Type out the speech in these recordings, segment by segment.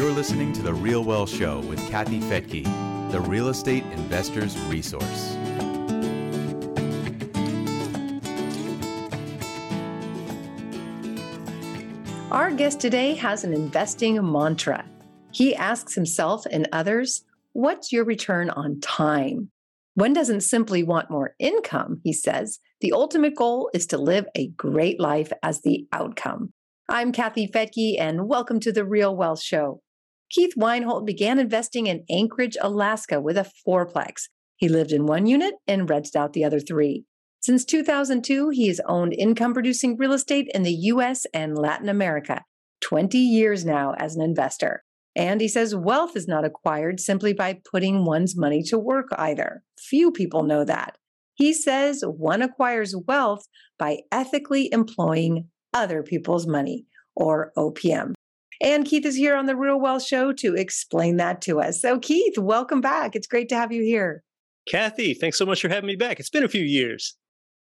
You're listening to The Real Wealth Show with Kathy Fettke, the real estate investor's resource. Our guest today has an investing mantra. He asks himself and others, What's your return on time? One doesn't simply want more income, he says. The ultimate goal is to live a great life as the outcome. I'm Kathy Fettke, and welcome to the Real Wealth Show. Keith Weinhold began investing in Anchorage, Alaska with a fourplex. He lived in one unit and rented out the other three. Since 2002, he has owned income producing real estate in the US and Latin America, 20 years now as an investor. And he says wealth is not acquired simply by putting one's money to work either. Few people know that. He says one acquires wealth by ethically employing other people's money, or OPM. And Keith is here on the Real Wealth Show to explain that to us. So, Keith, welcome back. It's great to have you here. Kathy, thanks so much for having me back. It's been a few years.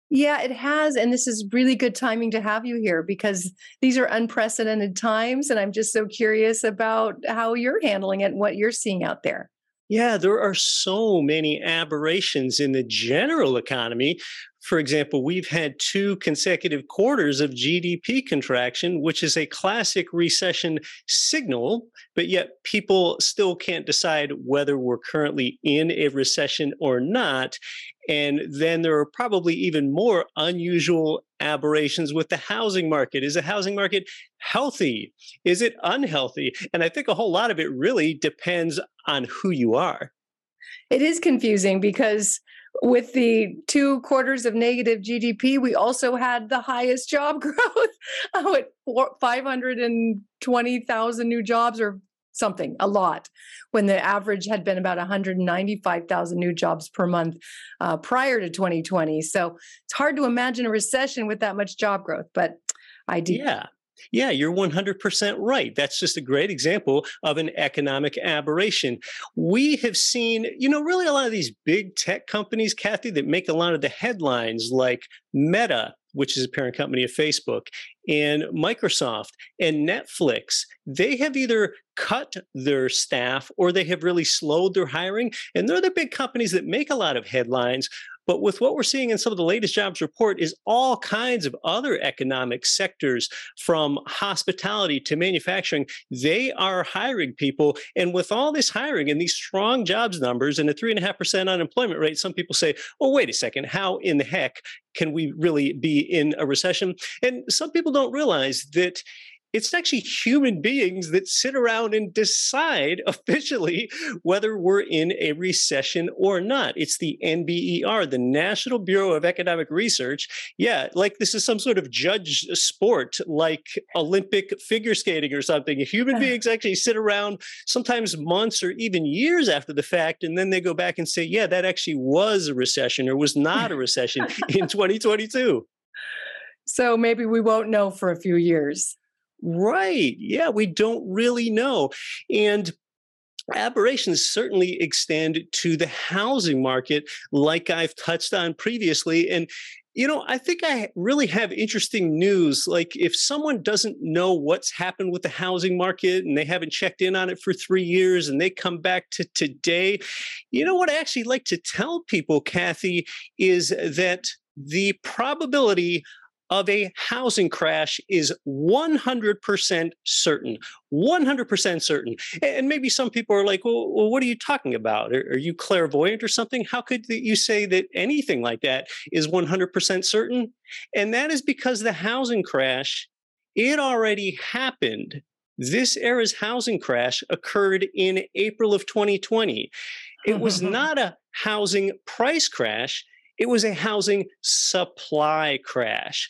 Yeah, it has. And this is really good timing to have you here because these are unprecedented times. And I'm just so curious about how you're handling it and what you're seeing out there. Yeah, there are so many aberrations in the general economy. For example, we've had two consecutive quarters of GDP contraction, which is a classic recession signal, but yet people still can't decide whether we're currently in a recession or not. And then there are probably even more unusual aberrations with the housing market. Is the housing market healthy? Is it unhealthy? And I think a whole lot of it really depends on who you are. It is confusing because with the two quarters of negative GDP, we also had the highest job growth oh, at 520,000 new jobs or something, a lot, when the average had been about 195,000 new jobs per month uh, prior to 2020. So it's hard to imagine a recession with that much job growth, but I do. Yeah. Yeah, you're 100% right. That's just a great example of an economic aberration. We have seen, you know, really a lot of these big tech companies, Kathy, that make a lot of the headlines like Meta, which is a parent company of Facebook, and Microsoft and Netflix, they have either cut their staff or they have really slowed their hiring. And they're the big companies that make a lot of headlines. But with what we're seeing in some of the latest jobs report is all kinds of other economic sectors from hospitality to manufacturing. They are hiring people. And with all this hiring and these strong jobs numbers and a three and a half percent unemployment rate, some people say, oh, wait a second, how in the heck can we really be in a recession? And some people don't realize that it's actually human beings that sit around and decide officially whether we're in a recession or not. It's the NBER, the National Bureau of Economic Research. Yeah, like this is some sort of judge sport, like Olympic figure skating or something. Human uh-huh. beings actually sit around sometimes months or even years after the fact, and then they go back and say, yeah, that actually was a recession or was not a recession in 2022. So maybe we won't know for a few years. Right. Yeah, we don't really know. And aberrations certainly extend to the housing market, like I've touched on previously. And you know, I think I really have interesting news. Like, if someone doesn't know what's happened with the housing market and they haven't checked in on it for three years and they come back to today, you know, what I actually like to tell people, Kathy, is that the probability of a housing crash is 100% certain. 100% certain. And maybe some people are like, well, well what are you talking about? Are, are, you clairvoyant or something? How could you say that anything like that is 100% certain? And that is because the housing crash, it already happened. This era's housing crash occurred in April of 2020. It was not a housing price crash it was a housing supply crash.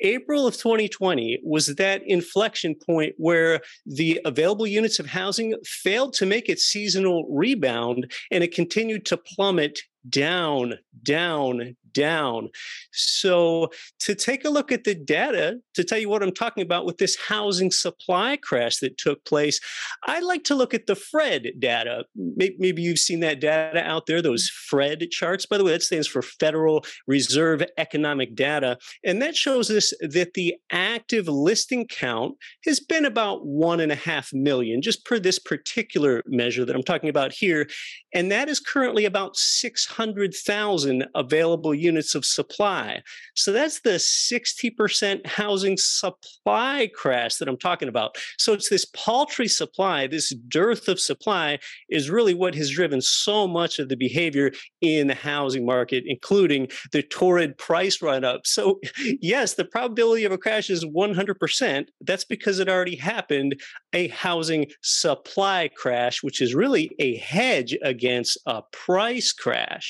April of 2020 was that inflection point where the available units of housing failed to make its seasonal rebound and it continued to plummet down, down, down. So, to take a look at the data, to tell you what I'm talking about with this housing supply crash that took place, I like to look at the FRED data. Maybe you've seen that data out there, those mm. FRED charts. By the way, that stands for Federal Reserve Economic Data. And that shows us that the active listing count has been about one and a half million, just per this particular measure that I'm talking about here. And that is currently about 600,000 available units of supply. So that's the 60% housing supply crash that I'm talking about. So it's this paltry supply, this dearth of supply is really what has driven so much of the behavior in the housing market, including the torrid price run up. So, yes, the probability of a crash is 100%. That's because it already happened a housing supply crash, which is really a hedge against a price crash.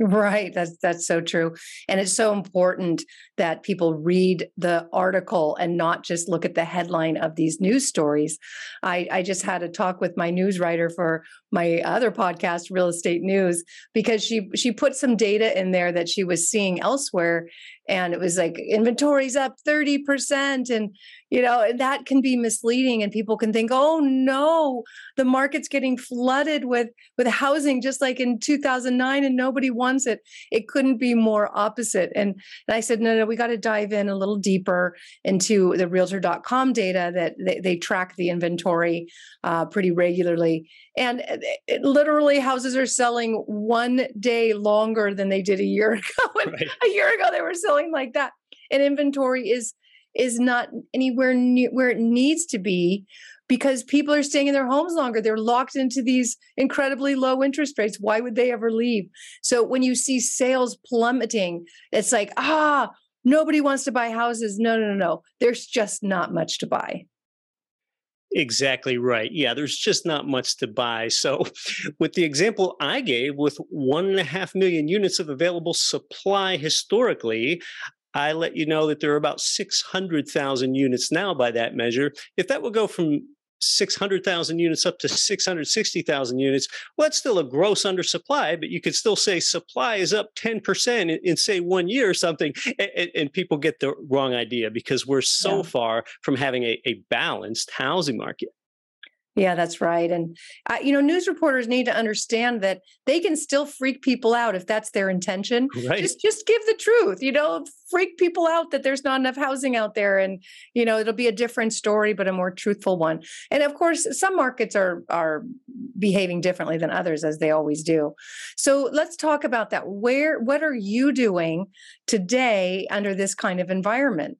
Right. That's that's so true. And it's so important that people read the article and not just look at the headline of these news stories. I, I just had a talk with my news writer for my other podcast, Real Estate News, because she she put some data in there that she was seeing elsewhere and it was like inventories up 30% and you know that can be misleading and people can think oh no the market's getting flooded with with housing just like in 2009 and nobody wants it. It couldn't be more opposite and, and i said no no we got to dive in a little deeper into the realtor.com data that they, they track the inventory uh, pretty regularly and it, it, literally houses are selling one day longer than they did a year ago and right. a year ago they were selling like that and inventory is is not anywhere near where it needs to be because people are staying in their homes longer. They're locked into these incredibly low interest rates. Why would they ever leave? So when you see sales plummeting, it's like, ah, nobody wants to buy houses. No, no, no, no. There's just not much to buy. Exactly right. Yeah, there's just not much to buy. So, with the example I gave, with one and a half million units of available supply historically, I let you know that there are about 600,000 units now by that measure. If that will go from 600,000 units up to 660,000 units, well, that's still a gross undersupply, but you could still say supply is up 10% in, in say one year or something. And, and, people get the wrong idea because we're so yeah. far from having a, a balanced housing market. Yeah, that's right. And, uh, you know, news reporters need to understand that they can still freak people out if that's their intention. Right. Just, just give the truth, you know, freak people out that there's not enough housing out there. And, you know, it'll be a different story, but a more truthful one. And of course, some markets are, are behaving differently than others, as they always do. So let's talk about that. Where, what are you doing today under this kind of environment?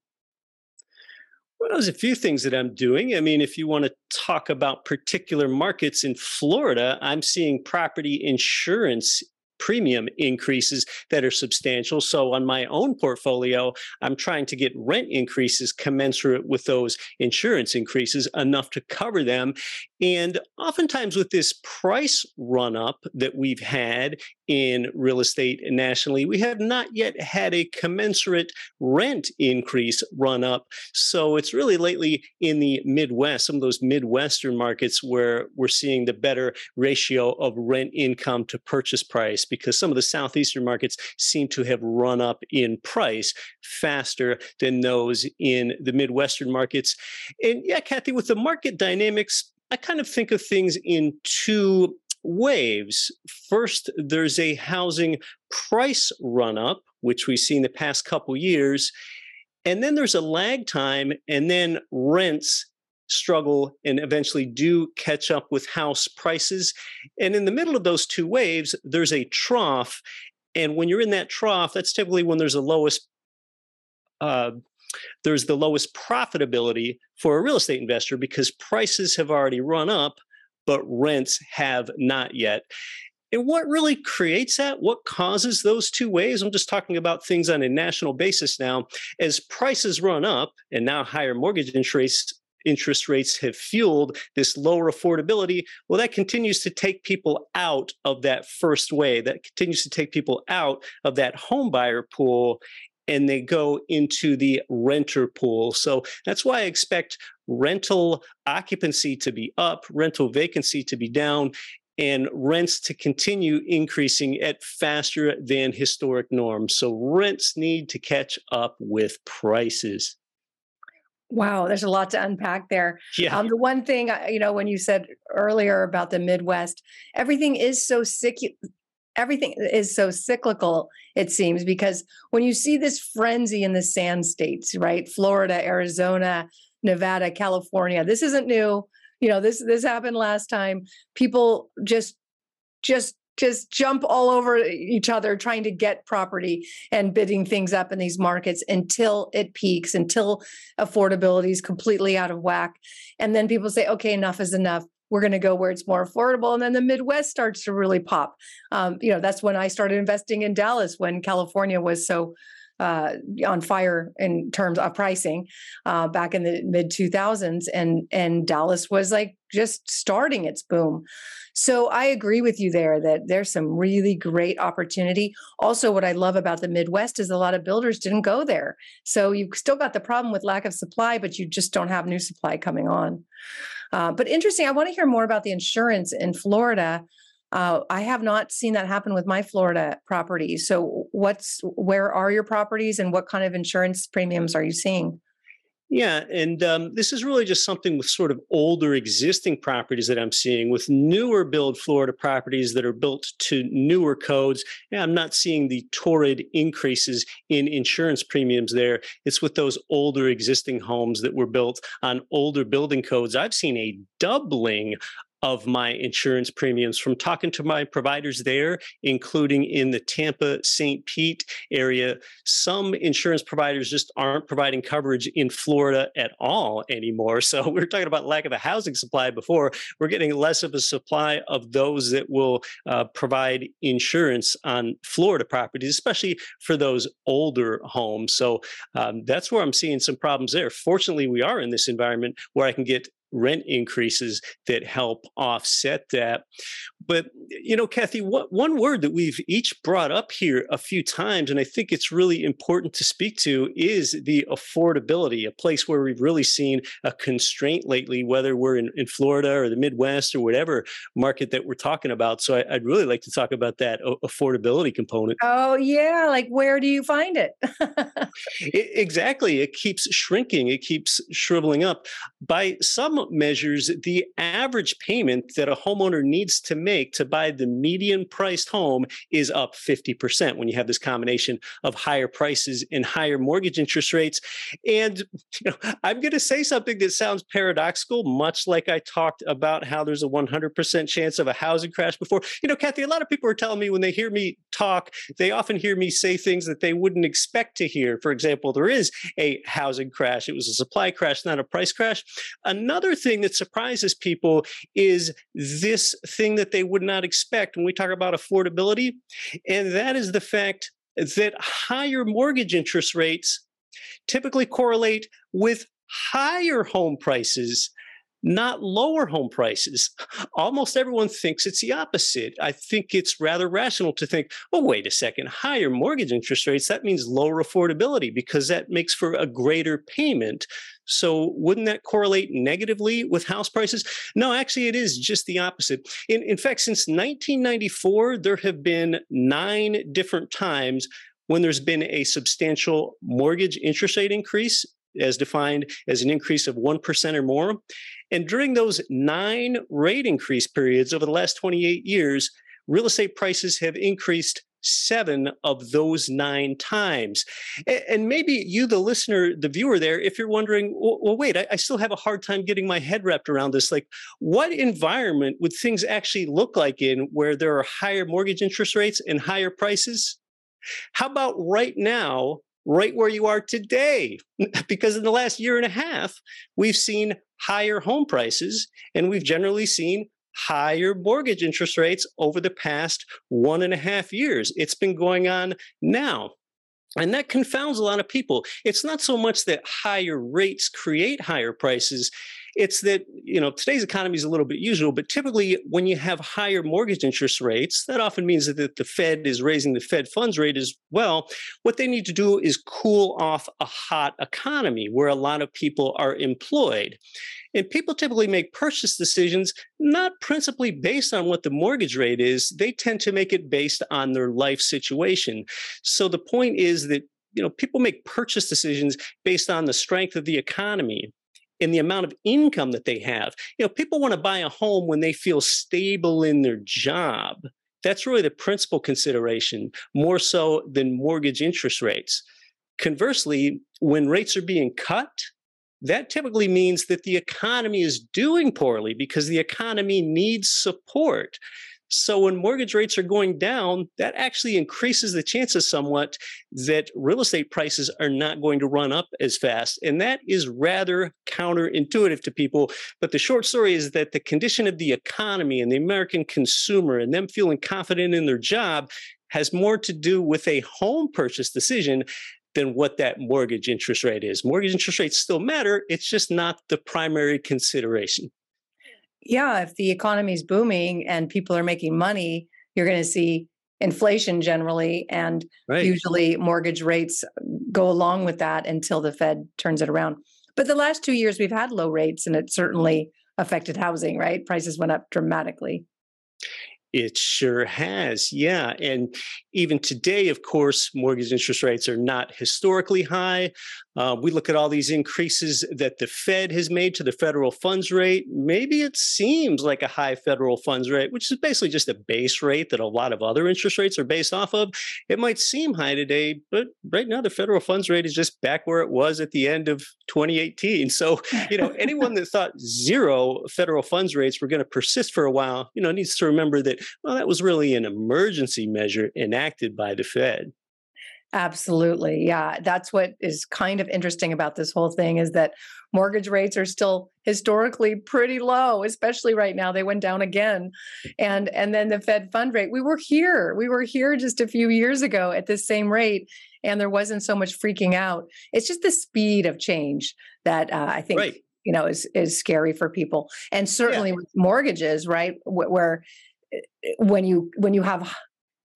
Well, there's a few things that I'm doing. I mean, if you want to talk about particular markets in Florida, I'm seeing property insurance premium increases that are substantial. So on my own portfolio, I'm trying to get rent increases commensurate with those insurance increases enough to cover them. And oftentimes with this price run up that we've had in real estate nationally, we have not yet had a commensurate rent increase run up. So it's really lately in the Midwest, some of those Midwestern markets where we're seeing the better ratio of rent income to purchase price because some of the Southeastern markets seem to have run up in price faster than those in the Midwestern markets. And yeah, Kathy, with the market dynamics, I kind of think of things in two waves. First, there's a housing price run up, which we've seen the past couple years. And then there's a lag time, and then rents struggle and eventually do catch up with house prices. And in the middle of those two waves, there's a trough. And when you're in that trough, that's typically when there's the lowest uh, there's the lowest profitability for a real estate investor because prices have already run up, but rents have not yet. And what really creates that? What causes those two waves? I'm just talking about things on a national basis now. As prices run up and now higher mortgage interest interest rates have fueled this lower affordability, well, that continues to take people out of that first way. That continues to take people out of that home buyer pool and they go into the renter pool. So that's why I expect rental occupancy to be up, rental vacancy to be down. and rents to continue increasing at faster than historic norms. So rents need to catch up with prices. Wow, there's a lot to unpack there. Yeah. Um, the one thing, you know, when you said earlier about the Midwest, everything is so sick. Everything is so cyclical, it seems, because when you see this frenzy in the sand states, right? Florida, Arizona, Nevada, California, this isn't new. You know, this this happened last time. People just just just jump all over each other trying to get property and bidding things up in these markets until it peaks, until affordability is completely out of whack. And then people say, okay, enough is enough. We're going to go where it's more affordable. And then the Midwest starts to really pop. Um, you know, that's when I started investing in Dallas when California was so uh, on fire in terms of pricing uh, back in the mid 2000s, and and Dallas was like just starting its boom. So I agree with you there that there's some really great opportunity. Also, what I love about the Midwest is a lot of builders didn't go there, so you've still got the problem with lack of supply, but you just don't have new supply coming on. Uh, but interesting, I want to hear more about the insurance in Florida. Uh, I have not seen that happen with my Florida properties. So, what's where are your properties, and what kind of insurance premiums are you seeing? Yeah, and um, this is really just something with sort of older existing properties that I'm seeing. With newer build Florida properties that are built to newer codes, yeah, I'm not seeing the torrid increases in insurance premiums there. It's with those older existing homes that were built on older building codes. I've seen a doubling of my insurance premiums from talking to my providers there, including in the Tampa St. Pete area. Some insurance providers just aren't providing coverage in Florida at all anymore. So we are talking about lack of a housing supply before. We're getting less of a supply of those that will uh, provide insurance on Florida properties, especially for those older homes. So um, that's where I'm seeing some problems there. Fortunately, we are in this environment where I can get rent increases that help offset that. But, you know, Kathy, what, one word that we've each brought up here a few times, and I think it's really important to speak to, is the affordability, a place where we've really seen a constraint lately, whether we're in, in Florida or the Midwest or whatever market that we're talking about. So I, would really like to talk about that affordability component. Oh, yeah. Like, where do you find it? it exactly. It keeps shrinking, it keeps shriveling up. By some measures the average payment that a homeowner needs to make to buy the median priced home is up 50% when you have this combination of higher prices and higher mortgage interest rates. And you know, I'm going to say something that sounds paradoxical, much like I talked about how there's a 100% chance of a housing crash before. You know, Kathy, a lot of people are telling me when they hear me talk, they often hear me say things that they wouldn't expect to hear. For example, there is a housing crash. It was a supply crash, not a price crash. Another thing that surprises people is this thing that they would not expect when we talk about affordability. And that is the fact that higher mortgage interest rates typically correlate with higher home prices not lower home prices. Almost everyone thinks it's the opposite. I think it's rather rational to think, oh, wait a second, higher mortgage interest rates, that means lower affordability because that makes for a greater payment. So wouldn't that correlate negatively with house prices? No, actually, it is just the opposite. In, in fact, since 1994, there have been nine different times when there's been a substantial mortgage interest rate increase as defined as an increase of 1% or more. And during those nine rate increase periods over the last 28 years, real estate prices have increased seven of those nine times. And maybe you, the listener, the viewer there, if you're wondering, well, wait, I, still have a hard time getting my head wrapped around this. Like, what environment would things actually look like in where there are higher mortgage interest rates and higher prices? How about right now, right where you are today. because in the last year and a half, we've seen higher home prices and we've generally seen higher mortgage interest rates over the past one and a half years. It's been going on now. And that confounds a lot of people. It's not so much that higher rates create higher prices, it's that you know today's economy is a little bit usual, but typically when you have higher mortgage interest rates, that often means that the Fed is raising the Fed funds rate as well. What they need to do is cool off a hot economy where a lot of people are employed. And people typically make purchase decisions not principally based on what the mortgage rate is. They tend to make it based on their life situation. So the point is that you know people make purchase decisions based on the strength of the economy and the amount of income that they have. You know, people want to buy a home when they feel stable in their job. That's really the principal consideration, more so than mortgage interest rates. Conversely, when rates are being cut, that typically means that the economy is doing poorly because the economy needs support. So when mortgage rates are going down, that actually increases the chances somewhat that real estate prices are not going to run up as fast. And that is rather counterintuitive to people. But the short story is that the condition of the economy and the American consumer and them feeling confident in their job has more to do with a home purchase decision than what that mortgage interest rate is. Mortgage interest rates still matter, it's just not the primary consideration yeah, if the economy is booming and people are making money, you're going to see inflation generally, and right. usually mortgage rates mm, go along with that until the Fed turns it around. But the last two years, we've had low rates, and it certainly affected housing, right? Prices went up dramatically. It sure has. Yeah. And even today, of course, mortgage interest rates are not historically high. Uh, we look at all these increases that the Fed has made to the federal funds rate. Maybe it seems like a high federal funds rate, which is basically just a base rate that a lot of other interest rates are based off of. It might seem high today, but right now the federal funds rate is just back where it was at the end of 2018. So, you know, anyone that thought zero federal funds rates were going to persist for a while, you know, needs to remember that, well, that was really an emergency measure enacted by the Fed. Absolutely. Yeah. That's what is kind of interesting about this whole thing is that mortgage rates are still historically pretty low, especially right now. They went down again. And and then the Fed fund rate, we were here. We were here just a few years ago at this same rate and there wasn't so much freaking out. It's just the speed of change that uh, I think right. you know is is scary for people. And certainly yeah. with mortgages, right? Where eh, when you when you have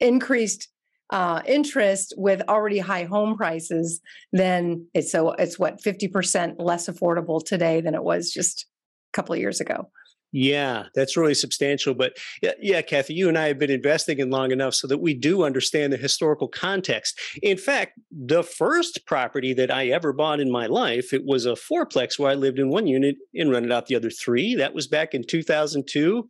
increased uh, interest with already high home prices, then it's so it's what fifty percent less affordable today than it was just a couple of years ago. Yeah, that's really substantial. But yeah, yeah, Kathy, you and I have been investing in long enough so that we do understand the historical context. In fact, the first property that I ever bought in my life, it was a fourplex where I lived in one unit and rented out the other three. That was back in 2002.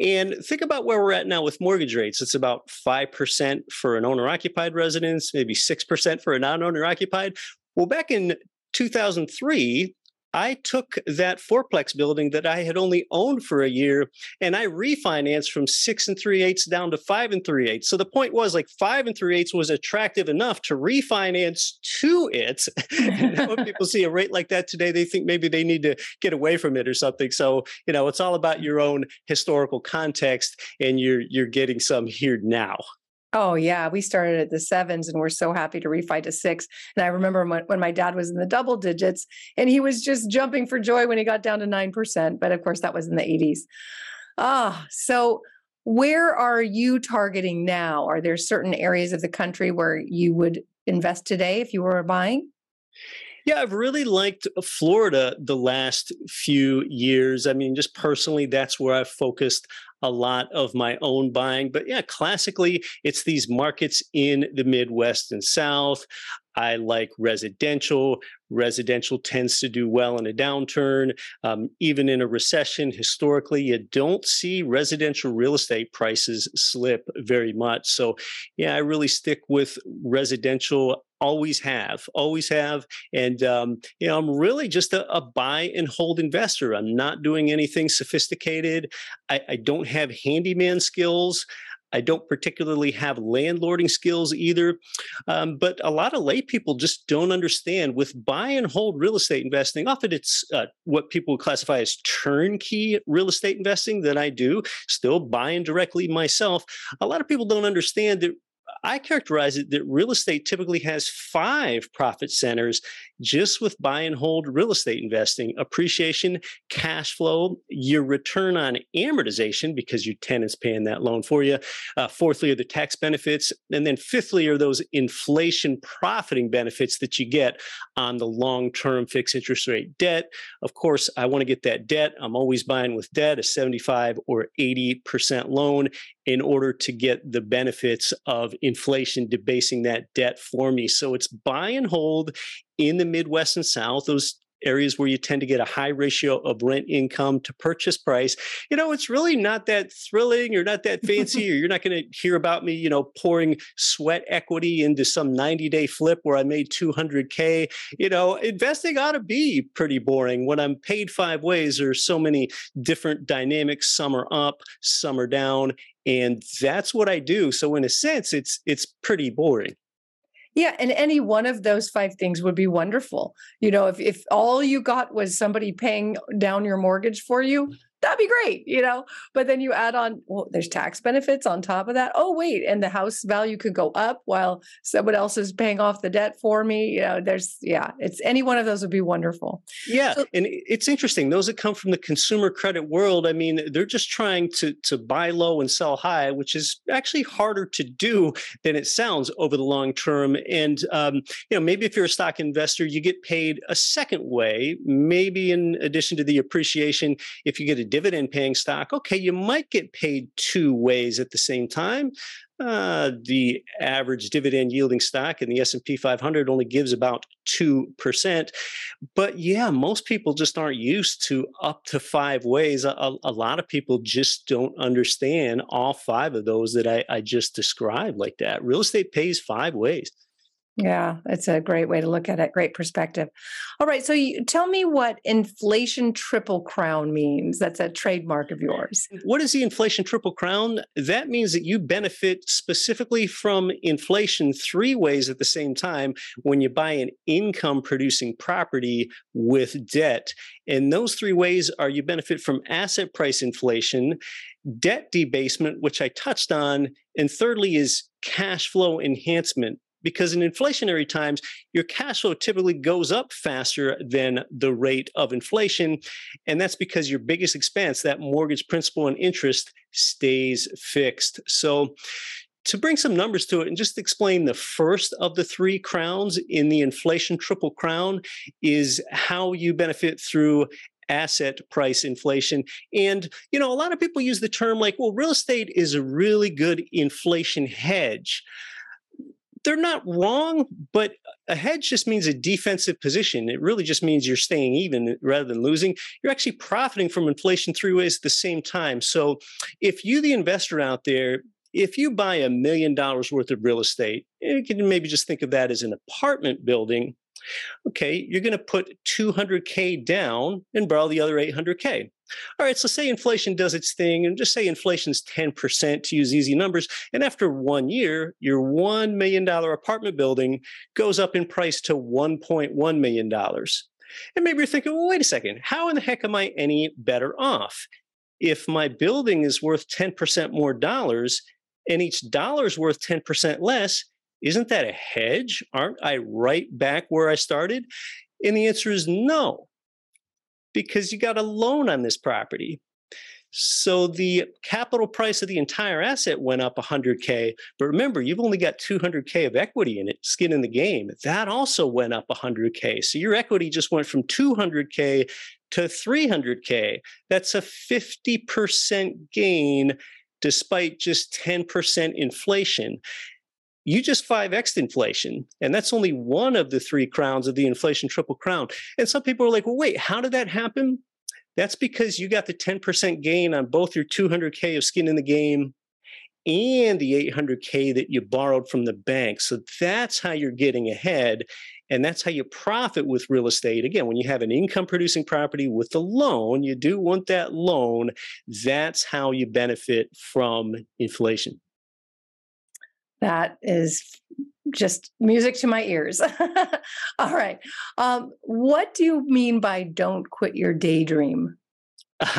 And think about where we're at now with mortgage rates. It's about 5% for an owner occupied residence, maybe 6% for a non owner occupied. Well, back in 2003, I took that fourplex building that I had only owned for a year and I refinanced from six and three eighths down to five and three eighths. So the point was like five and three eighths was attractive enough to refinance to it. when people see a rate like that today, they think maybe they need to get away from it or something. So, you know, it's all about your own historical context and you're you're getting some here now. Oh yeah, we started at the sevens and we're so happy to refi to six. And I remember when, my dad was in the double digits and he was just jumping for joy when he got down to 9%. But of course, that was in the 80s. Ah, so where are you targeting now? Are there certain areas of the country where you would invest today if you were buying? Yeah, I've really liked Florida the last few years. I mean, just personally, that's where I've focused a lot of my own buying. But yeah, classically, it's these markets in the Midwest and South. I like residential. Residential tends to do well in a downturn. Um, even in a recession, historically, you don't see residential real estate prices slip very much. So, yeah, I really stick with residential always have always have and um, you know i'm really just a, a, buy and hold investor i'm not doing anything sophisticated I, I don't have handyman skills I don't particularly have landlording skills either. Um, but a lot of lay people just don't understand with buy and hold real estate investing. Often it's uh, what people classify as turnkey real estate investing that I do, still buying directly myself. A lot of people don't understand that I characterize it that real estate typically has five profit centers just with buy and hold real estate investing appreciation, cash flow, your return on amortization because your tenant's paying that loan for you. Uh, fourthly, are the tax benefits. And then fifthly, are those inflation profiting benefits that you get on the long term fixed interest rate debt. Of course, I want to get that debt. I'm always buying with debt, a 75 or 80% loan in order to get the benefits of inflation debasing that debt for me. So it's buy and hold in the Midwest and South, those areas where you tend to get a high ratio of rent income to purchase price. You know it's really not that thrilling or not that fancy or you're not going to hear about me you know pouring sweat equity into some 90 day flip where i made 200k you know investing ought to be pretty boring when i'm paid five ways. There's so many different dynamics some are up some are down and that's what i do. So in a sense it's it's pretty boring yeah, and any one of those five things would be wonderful. You know, if if all you got was somebody paying down your mortgage for you, that'd be great, you know. But then you add on, well, there's tax benefits on top of that. Oh, wait, and the house value could go up while someone else is paying off the debt for me. You know, there's yeah, it's any one of those would be wonderful. Yeah, so, and it's interesting. Those that come from the consumer credit world, I mean, they're just trying to to buy low and sell high, which is actually harder to do than it sounds over the long term. And um, you know, maybe if you're a stock investor, you get paid a second way, maybe in addition to the appreciation, if you get a dividend paying stock, okay, you might get paid two ways at the same time. Uh, the average dividend yielding stock in the S&P 500 only gives about 2%. But yeah, most people just aren't used to up to five ways. A, a lot of people just don't understand all five of those that I, I just described like that. Real estate pays five ways. Yeah, it's a great way to look at it. Great perspective. All right, so you, tell me what inflation triple crown means. That's a trademark of yours. What is the inflation triple crown? That means that you benefit specifically from inflation three ways at the same time when you buy an income producing property with debt. And those three ways are you benefit from asset price inflation, debt debasement, which I touched on, and thirdly is cash flow enhancement because in inflationary times, your cash flow typically goes up faster than the rate of inflation. And that's because your biggest expense, that mortgage principal and interest, stays fixed. So, to bring some numbers to it and just explain the first of the three crowns in the inflation triple crown is how you benefit through asset price inflation. And, you know, a lot of people use the term like, well, real estate is a really good inflation hedge they're not wrong, but a hedge just means a defensive position. It really just means you're staying even rather than losing. You're actually profiting from inflation three ways at the same time. So if you, the investor out there, if you buy a million dollars worth of real estate, you can maybe just think of that as an apartment building. Okay, you're going to put 200K down and borrow the other 800K. All right, so say inflation does its thing, and just say inflation's 10% to use easy numbers. And after one year, your $1 million apartment building goes up in price to $1.1 million. And maybe you're thinking, well, wait a second, how in the heck am I any better off? If my building is worth 10% more dollars and each dollar is worth 10% less, isn't that a hedge? Aren't I right back where I started? And the answer is no because you got a loan on this property. So the capital price of the entire asset went up 100K. But remember, you've only got 200K of equity in it, skin in the game. That also went up 100K. So your equity just went from 200K to 300K. That's a 50% gain despite just 10% inflation you just 5x inflation. And that's only one of the three crowns of the inflation triple crown. And some people are like, well, wait, how did that happen? That's because you got the 10% gain on both your 200K of skin in the game and the 800K that you borrowed from the bank. So that's how you're getting ahead. And that's how you profit with real estate. Again, when you have an income producing property with a loan, you do want that loan. That's how you benefit from inflation. That is just music to my ears. All right. Um, what do you mean by don't quit your daydream?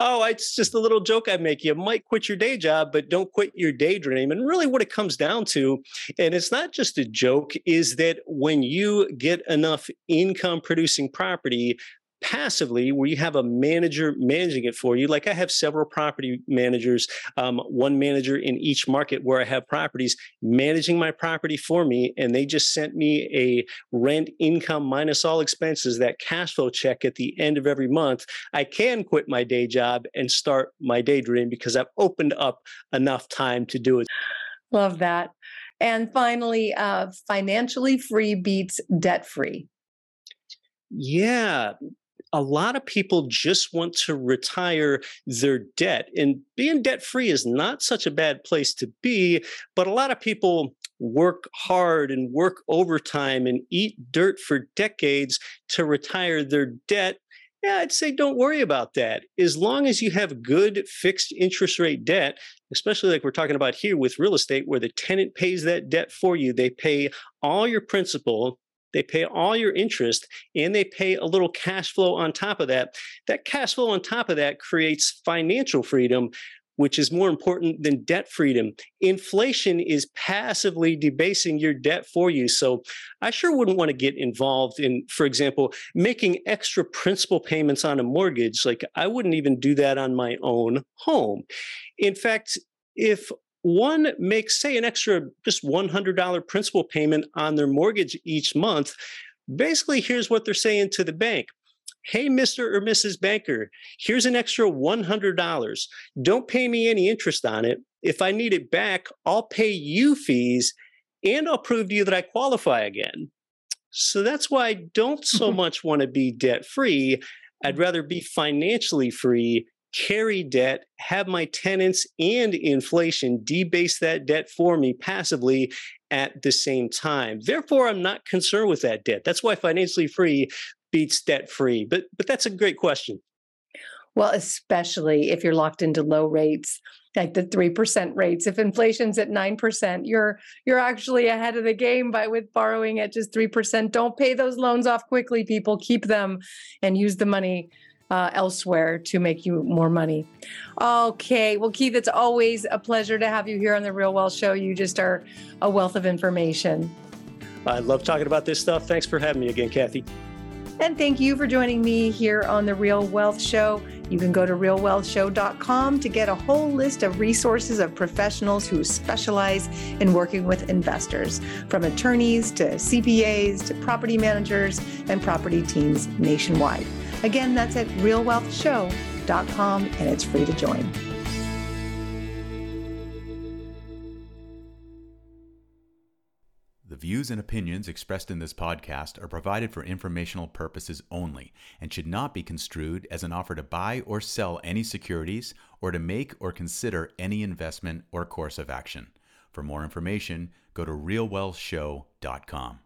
oh, it's just a little joke I make. You might quit your day job, but don't quit your daydream. And really, what it comes down to, and it's not just a joke, is that when you get enough income producing property, passively where you have a manager managing it for you like i have several property managers um, one manager in each market where i have properties managing my property for me and they just sent me a rent income minus all expenses that cash flow check at the end of every month i can quit my day job and start my daydream because i've opened up enough time to do it. Love that. And finally uh, financially free beats debt free. Yeah, a lot of people just want to retire their debt. And being debt free is not such a bad place to be, but a lot of people work hard and work overtime and eat dirt for decades to retire their debt. Yeah, I'd say don't worry about that. As long as you have good fixed interest rate debt, especially like we're talking about here with real estate, where the tenant pays that debt for you, they pay all your principal they pay all your interest and they pay a little cash flow on top of that. That cash flow on top of that creates financial freedom, which is more important than debt freedom. Inflation is passively debasing your debt for you. So I sure wouldn't want to get involved in, for example, making extra principal payments on a mortgage. Like I wouldn't even do that on my own home. In fact, if one makes, say, an extra just $100 principal payment on their mortgage each month, basically, here's what they're saying to the bank. Hey, Mr. or Mrs. Banker, here's an extra $100. Don't pay me any interest on it. If I need it back, I'll pay you fees and I'll prove to you that I qualify again. So that's why I don't so much want to be debt free. I'd rather be financially free carry debt, have my tenants and inflation debase that debt for me passively at the same time. Therefore, I'm not concerned with that debt. That's why financially free beats debt free. But but that's a great question. Well, especially if you're locked into low rates, like the 3% rates. If inflation's at 9%, you're you're actually ahead of the game by with borrowing at just 3%. Don't pay those loans off quickly, people. Keep them and use the money uh, elsewhere to make you more money. Okay. Well, Keith, it's always a pleasure to have you here on the Real Wealth Show. You just are a wealth of information. I love talking about this stuff. Thanks for having me again, Kathy. And thank you for joining me here on the Real Wealth Show. You can go to realwealthshow.com to get a whole list of resources of professionals who specialize in working with investors, from attorneys to CPAs to property managers and property teams nationwide. Again, that's at realwealthshow.com and it's free to join. The views and opinions expressed in this podcast are provided for informational purposes only and should not be construed as an offer to buy or sell any securities or to make or consider any investment or course of action. For more information, go to realwealthshow.com.